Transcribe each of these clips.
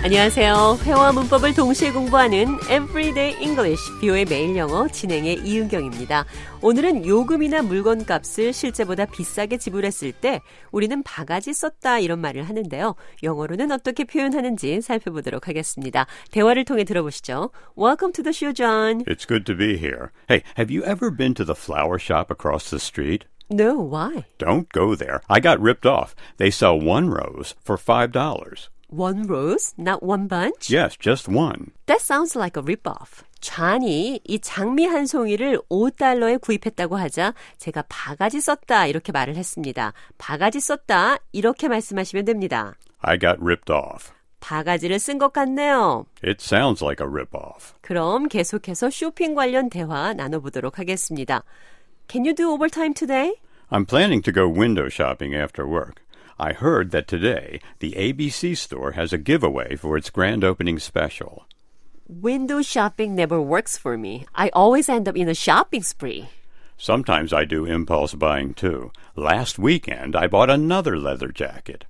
안녕하세요. 회화 문법을 동시에 공부하는 Everyday English, 뷰의 매일 영어 진행의 이은경입니다. 오늘은 요금이나 물건 값을 실제보다 비싸게 지불했을 때 우리는 바가지 썼다 이런 말을 하는데요. 영어로는 어떻게 표현하는지 살펴보도록 하겠습니다. 대화를 통해 들어보시죠. Welcome to the show, John. It's good to be here. Hey, have you ever been to the flower shop across the street? No, why? Don't go there. I got ripped off. They sell one rose for $5. One rose, not one bunch? Yes, just one. That sounds like a rip-off. 좌니 이 장미 한 송이를 5달러에 구입했다고 하자 제가 바가지 썼다 이렇게 말을 했습니다. 바가지 썼다 이렇게 말씀하시면 됩니다. I got ripped off. 바가지를 쓴 것 같네요. It sounds like a rip off. 그럼 계속해서 쇼핑 관련 대화 나눠보도록 하겠습니다. Can you do overtime today? I'm planning to go window shopping after work. I heard that today the ABC store has a giveaway for its grand opening special. Window shopping never works for me. I always end up in a shopping spree. Sometimes I do impulse buying too. Last weekend I bought another leather jacket.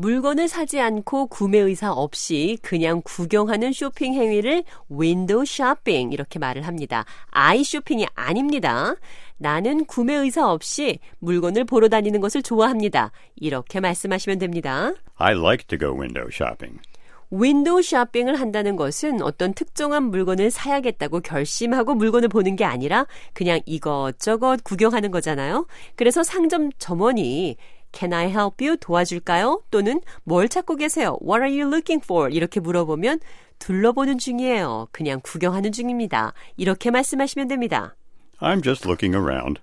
물건을 사지 않고 구매 의사 없이 그냥 구경하는 쇼핑 행위를 윈도우 쇼핑 이렇게 말을 합니다. 아이 쇼핑이 아닙니다. 나는 구매 의사 없이 물건을 보러 다니는 것을 좋아합니다. 이렇게 말씀하시면 됩니다. I like to go window shopping. 윈도우 쇼핑을 한다는 것은 어떤 특정한 물건을 사야겠다고 결심하고 물건을 보는 게 아니라 그냥 이것저것 구경하는 거잖아요. 그래서 상점 점원이 Can I help you? 도와줄까요? 또는 뭘 찾고 계세요? What are you looking for? 이렇게 물어보면 둘러보는 중이에요. 그냥 구경하는 중입니다. 이렇게 말씀하시면 됩니다. I'm just looking around.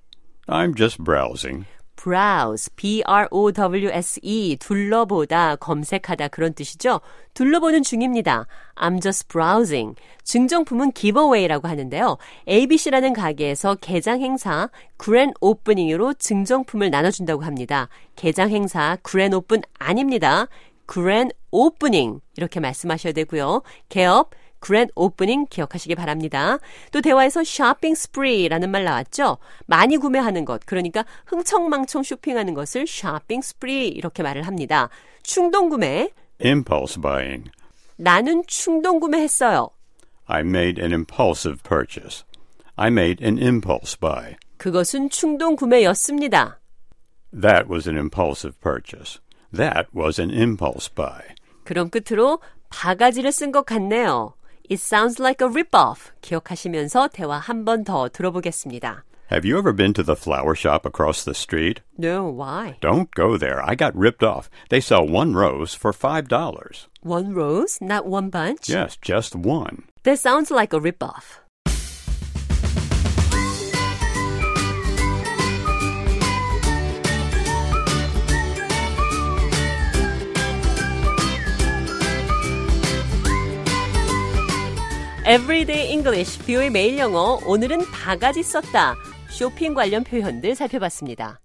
I'm just browsing. Browse, b-r-o-w-s-e, 둘러보다, 검색하다 그런 뜻이죠. 둘러보는 중입니다. I'm just browsing. 증정품은 giveaway라고 하는데요. ABC라는 가게에서 개장 행사 grand opening으로 증정품을 나눠준다고 합니다. 개장 행사 grand open 아닙니다. grand opening 이렇게 말씀하셔야 되고요. 개업 grand opening 기억하시기 바랍니다. 또 대화에서 shopping spree라는 말 나왔죠? 많이 구매하는 것, 그러니까 흥청망청 쇼핑하는 것을 shopping spree 이렇게 말을 합니다. 충동 구매, Impulse buying. 나는 충동 구매했어요. I made an impulsive purchase. I made an impulse buy. 그것은 충동 구매였습니다. That was an impulsive purchase. That was an impulse buy. 그럼 끝으로 바가지를 쓴 것 같네요. It sounds like a rip-off. 기억하시면서 대화 한 번 더 들어보겠습니다. Have you ever been to the flower shop across the street? No, why? Don't go there. I got ripped off. They sell one rose for $5. One rose, not one bunch? Yes, just one. That sounds like a rip-off. Everyday English, 뷰의 매일 영어. 오늘은 바가지 썼다. 쇼핑 관련 표현들 살펴봤습니다.